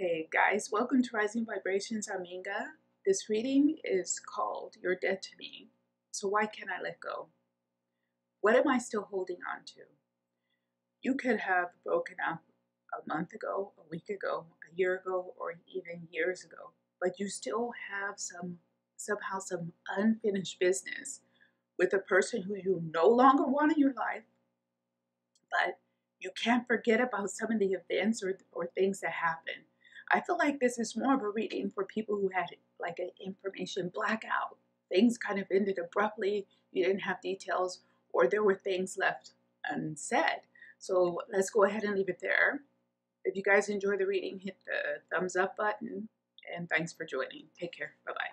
Hey guys, welcome to Rising Vibrations. I'm Inga. This reading is called You're Dead to Me. So why can't I let go? What am I still holding on to? You could have broken up a month ago, a week ago, a year ago, or even years ago, but you still have some somehow some unfinished business with a person who you no longer want in your life, but you can't forget about some of the events or, or things that happen. I feel like this is more of a reading for people who had like an information blackout. Things kind of ended abruptly, you didn't have details, or there were things left unsaid. So let's go ahead and leave it there. If you guys enjoy the reading, hit the thumbs up button, and thanks for joining. Take care. Bye bye.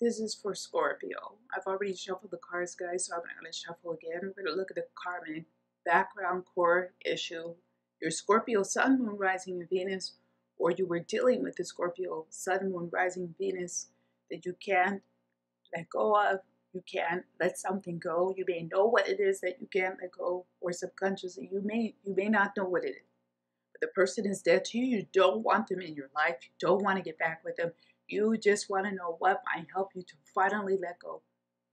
This is for Scorpio. I've already shuffled the cards, guys, so I'm not going to shuffle again. We're going to look at the karmic background core issue. Your Scorpio Sun, Moon, Rising, and Venus, or you were dealing with the Scorpio Sun, Moon, Rising, Venus that you can't let go of. You can't let something go. You may know what it is that you can't let go, or subconsciously you may you may not know what it is. But the person is dead to you. You don't want them in your life. You don't want to get back with them. You just want to know what might help you to finally let go.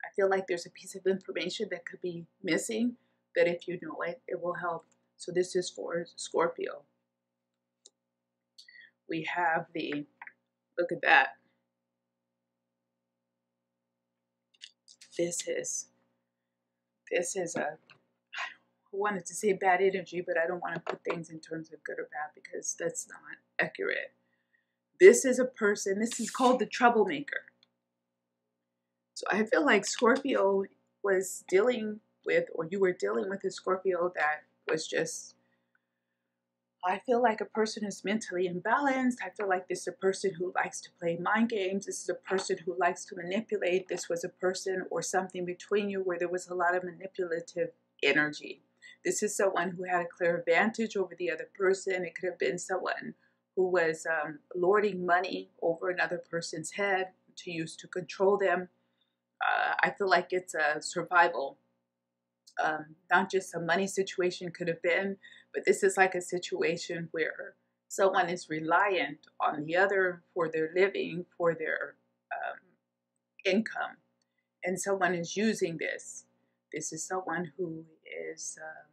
I feel like there's a piece of information that could be missing, but if you know it, it will help. So this is for Scorpio. We have the, look at that. This is, this is a, I wanted to say bad energy, but I don't want to put things in terms of good or bad because that's not accurate. This is a person, this is called the troublemaker. So I feel like Scorpio was dealing with, or you were dealing with a Scorpio that was just, I feel like a person who's mentally imbalanced. I feel like this is a person who likes to play mind games. This is a person who likes to manipulate. This was a person or something between you where there was a lot of manipulative energy. This is someone who had a clear advantage over the other person. It could have been someone who was um, lording money over another person's head to use to control them. Uh, I feel like it's a survival, um, not just a money situation could have been, but this is like a situation where someone is reliant on the other for their living, for their um, income, and someone is using this. This is someone who is um,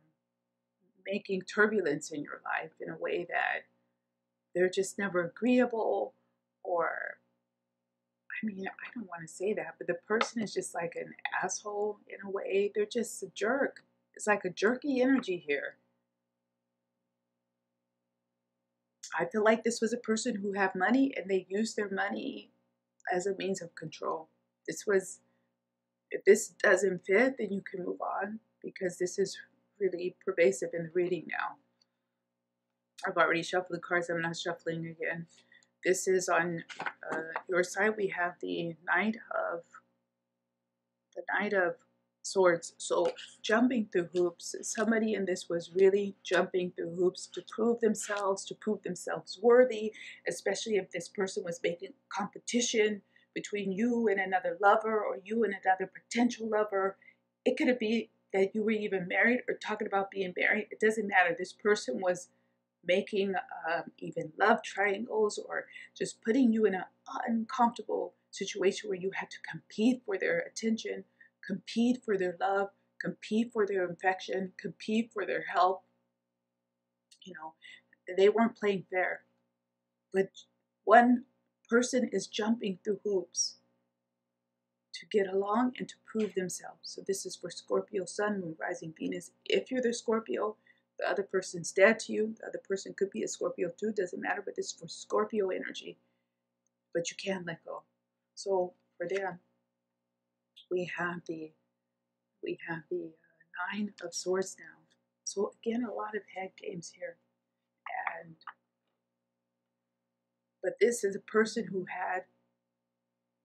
making turbulence in your life in a way that they're just never agreeable or I mean, I don't want to say that, but the person is just like an asshole in a way. They're just a jerk. It's like a jerky energy here. I feel like this was a person who had money and they used their money as a means of control. This was, if this doesn't fit, then you can move on because this is really pervasive in the reading now. I've already shuffled the cards. I'm not shuffling again. This is on uh, your side. We have the Knight of the Knight of Swords. So jumping through hoops. Somebody in this was really jumping through hoops to prove themselves, to prove themselves worthy. Especially if this person was making competition between you and another lover, or you and another potential lover. It could be that you were even married or talking about being married. It doesn't matter. This person was making um, even love triangles or just putting you in an uncomfortable situation where you had to compete for their attention, compete for their love, compete for their affection, compete for their help. You know, they weren't playing fair. But one person is jumping through hoops to get along and to prove themselves. So this is for Scorpio, Sun, Moon, Rising, Venus. If you're the Scorpio, the other person's dead to you. The other person could be a Scorpio too, doesn't matter, but this is for Scorpio energy. But you can't let go. So for them, we have the we have the uh, nine of swords now. So again, a lot of head games here, and but this is a person who had,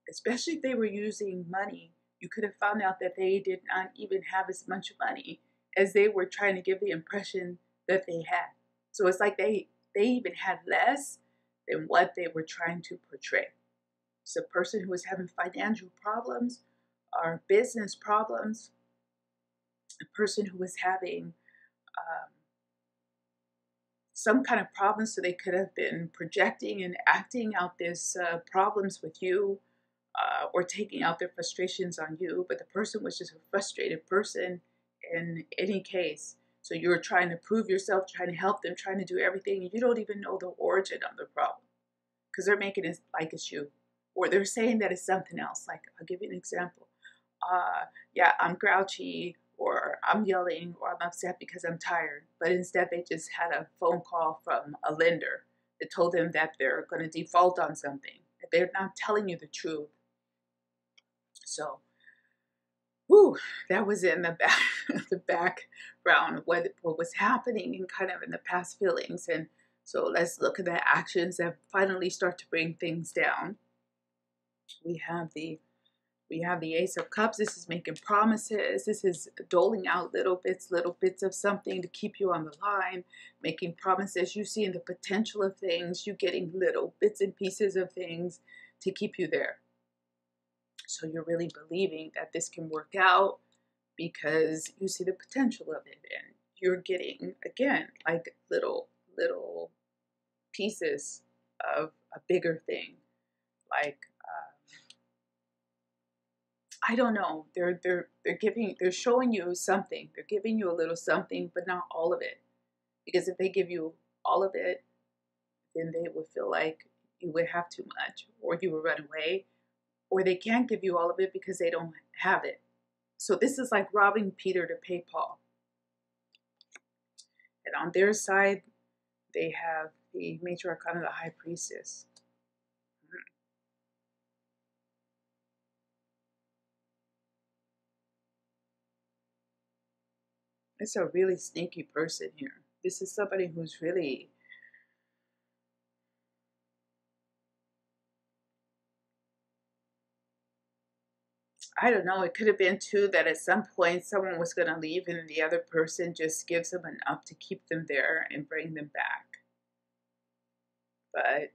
especially if they were using money, you could have found out that they did not even have as much money as they were trying to give the impression that they had. So it's like they they even had less than what they were trying to portray. So a person who was having financial problems or business problems, a person who was having um, some kind of problems, So they could have been projecting and acting out these uh, problems with you uh, or taking out their frustrations on you. But the person was just a frustrated person in any case. So you're trying to prove yourself, trying to help them, trying to do everything, and you don't even know the origin of the problem because they're making it like it's you, or they're saying that it's something else. Like I'll give you an example. Uh, yeah, I'm grouchy, or I'm yelling, or I'm upset because I'm tired. But instead, they just had a phone call from a lender that told them that they're going to default on something. That They're not telling you the truth. So whew, that was in the back, the background, what, what was happening and kind of in the past feelings. And so let's look at the actions that finally start to bring things down. We have the we have the Ace of Cups. This is making promises. This is doling out little bits, little bits of something to keep you on the line, making promises. You seeing the potential of things, you getting little bits and pieces of things to keep you there. So you're really believing that this can work out because you see the potential of it and you're getting, again, like little, little pieces of a bigger thing. Like, I don't know. They're they're they're giving they're showing you something. They're giving you a little something, but not all of it. Because if they give you all of it, then they would feel like you would have too much or you would run away or they can't give you all of it because they don't have it. So this is like robbing Peter to pay Paul. And on their side, they have the major arcana, the high priestess. It's a really sneaky person here. This is somebody who's really I don't know, it could have been too that at some point someone was going to leave and the other person just gives them enough to keep them there and bring them back. But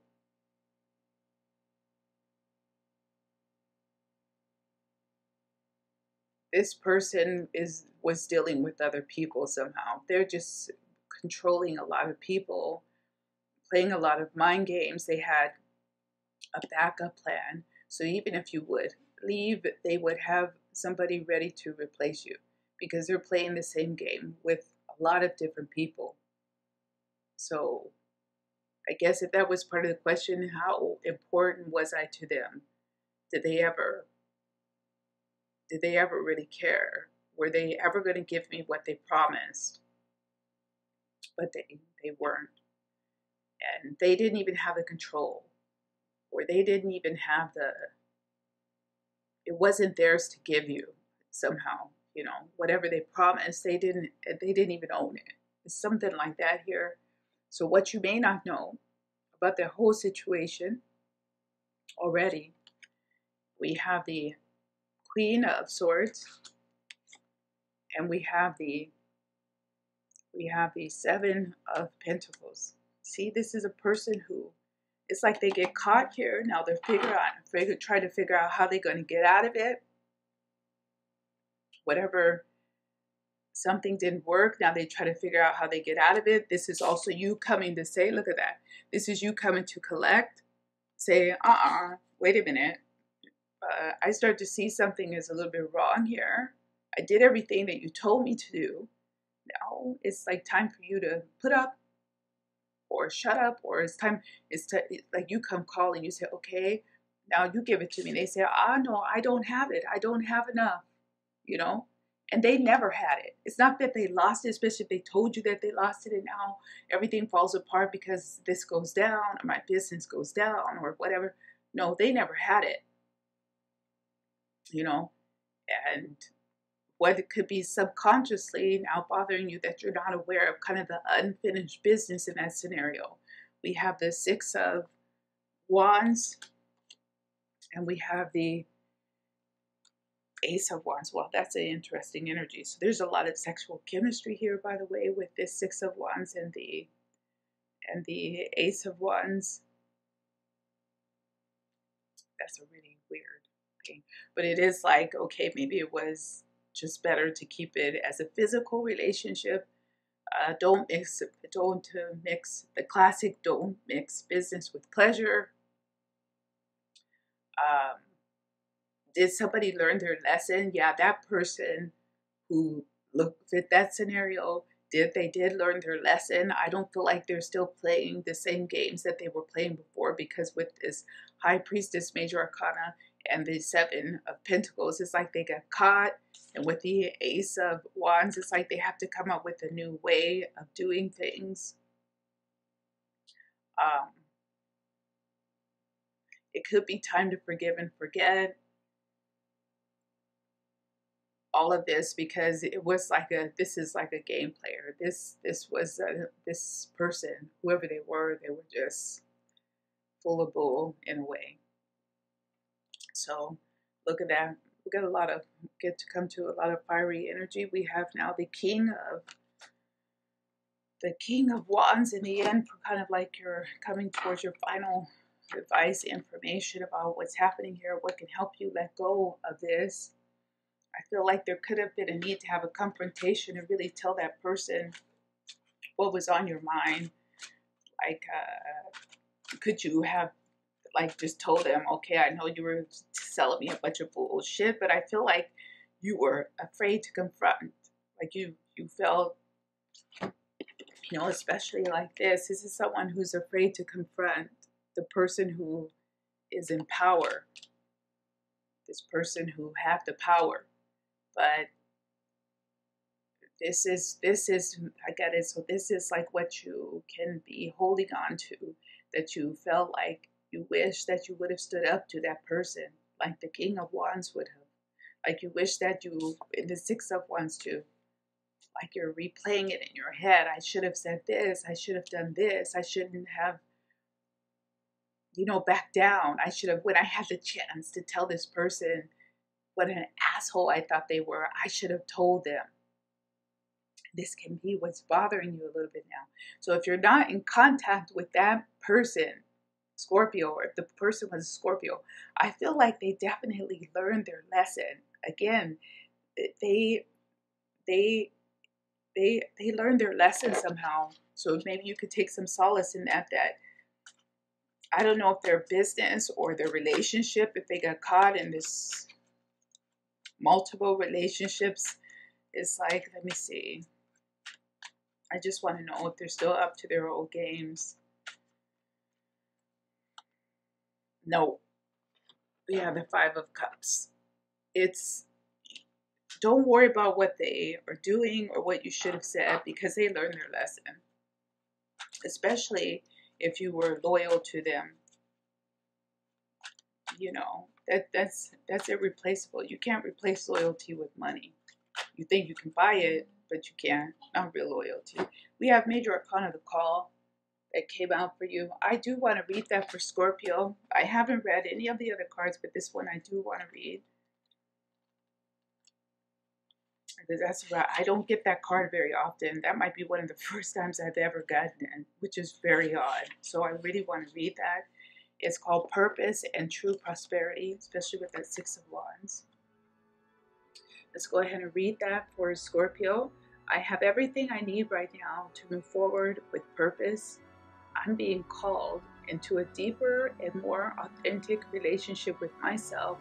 this person is was dealing with other people somehow. They're just controlling a lot of people, playing a lot of mind games. They had a backup plan. So even if you would leave, they would have somebody ready to replace you because they're playing the same game with a lot of different people. So I guess if that was part of the question, how important was I to them? Did they ever did they ever really care? Were they ever going to give me what they promised? But they they weren't. And they didn't even have the control. Or they didn't even have the it wasn't theirs to give you somehow you know whatever they promised they didn't they didn't even own it it's something like that here so what you may not know about the whole situation already we have the queen of swords and we have the we have the seven of pentacles see this is a person who it's like they get caught here. Now they're figuring out, figure, trying to figure out how they're going to get out of it. Whatever, something didn't work. Now they try to figure out how they get out of it. This is also you coming to say, look at that. This is you coming to collect. Say, uh-uh, wait a minute. Uh, I start to see something is a little bit wrong here. I did everything that you told me to do. Now it's like time for you to put up or shut up or it's time it's to, like you come call and you say okay now you give it to me. They say ah no i don't have it. I don't have enough you know? And they never had it. It's not that they lost it especially if they told you that they lost it and now everything falls apart because this goes down or my business goes down or whatever. No they never had it you know and what could be subconsciously now bothering you that you're not aware of kind of the unfinished business in that scenario. We have the Six of Wands and we have the Ace of Wands. Well, that's an interesting energy. So there's a lot of sexual chemistry here, by the way, with this Six of Wands and the and the Ace of Wands. That's a really weird But it is like, okay, maybe it was just better to keep it as a physical relationship Uh, don't mix, don't mix the classic. Don't mix business with pleasure. Um, did somebody learn their lesson? Yeah, that person who looked at that scenario did they did learn their lesson. I don't feel like they're still playing the same games that they were playing before because with this High Priestess Major Arcana and the Seven of Pentacles, it's like they got caught. And with the Ace of Wands, it's like they have to come up with a new way of doing things. Um, it could be time to forgive and forget all of this because it was like a this is like a game player this this was a, this person whoever they were they were just full of bull in a way so look at that. We got a lot of get to come to a lot of fiery energy. We have now the king of the king of wands in the end kind of like you're coming towards your final advice information about what's happening here what can help you let go of this. I feel like there could have been a need to have a confrontation and really tell that person what was on your mind. Like, uh, could you have, like, just told them, okay, I know you were selling me a bunch of bullshit, but I feel like you were afraid to confront. Like, you, you felt, you know, especially like this. This is someone who's afraid to confront the person who is in power, this person who have the power but this is this is I get it. So this is like what you can be holding on to that you felt like you wish that you would have stood up to that person, like the King of Wands would have. Like you wish that you in the Six of Wands too. Like you're replaying it in your head. I should have said this. I should have done this. I shouldn't have, you know, back down. I should have when I had the chance to tell this person what an asshole I thought they were. I should have told them. This can be what's bothering you a little bit now. So if you're not in contact with that person, Scorpio, or if the person was Scorpio, I feel like they definitely learned their lesson. Again, eh, they they they they learned their lesson somehow. So maybe you could take some solace in that that I don't know if their business or their relationship, if they got caught in this multiple relationships it's like, let me see. I just want to know if they're still up to their old games. No. Yeah, the Five of Cups. It's, don't worry about what they are doing or what you should have said because they learned their lesson. Especially if you were loyal to them. You know, that that's that's irreplaceable. You can't replace loyalty with money. You think you can buy it, but you can't. Not real loyalty. We have Major Arcana the Call that came out for you. I do want to read that for Scorpio. I haven't read any of the other cards, but this one I do want to read. Because that's right. I don't get that card very often. That might be one of the first times I've ever gotten it, which is very odd. So I really want to read that. It's called Purpose and True Prosperity, especially with that Six of Wands. Let's go ahead and read that for Scorpio. I have everything I need right now to move forward with purpose. I'm being called into a deeper and more authentic relationship with myself,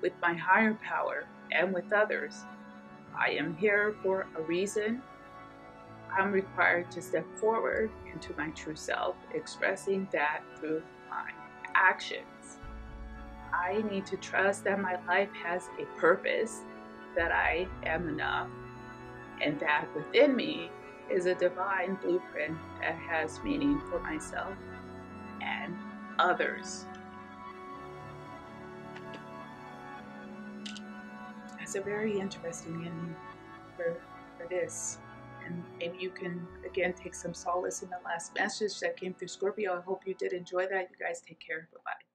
with my higher power, and with others. I am here for a reason. I'm required to step forward into my true self, expressing that through my actions. I need to trust that my life has a purpose, that I am enough, and that within me is a divine blueprint that has meaning for myself and others. That's a very interesting ending for, for this and maybe you can again take some solace in the last message that came through Scorpio. I hope you did enjoy that. You guys take care. Bye bye.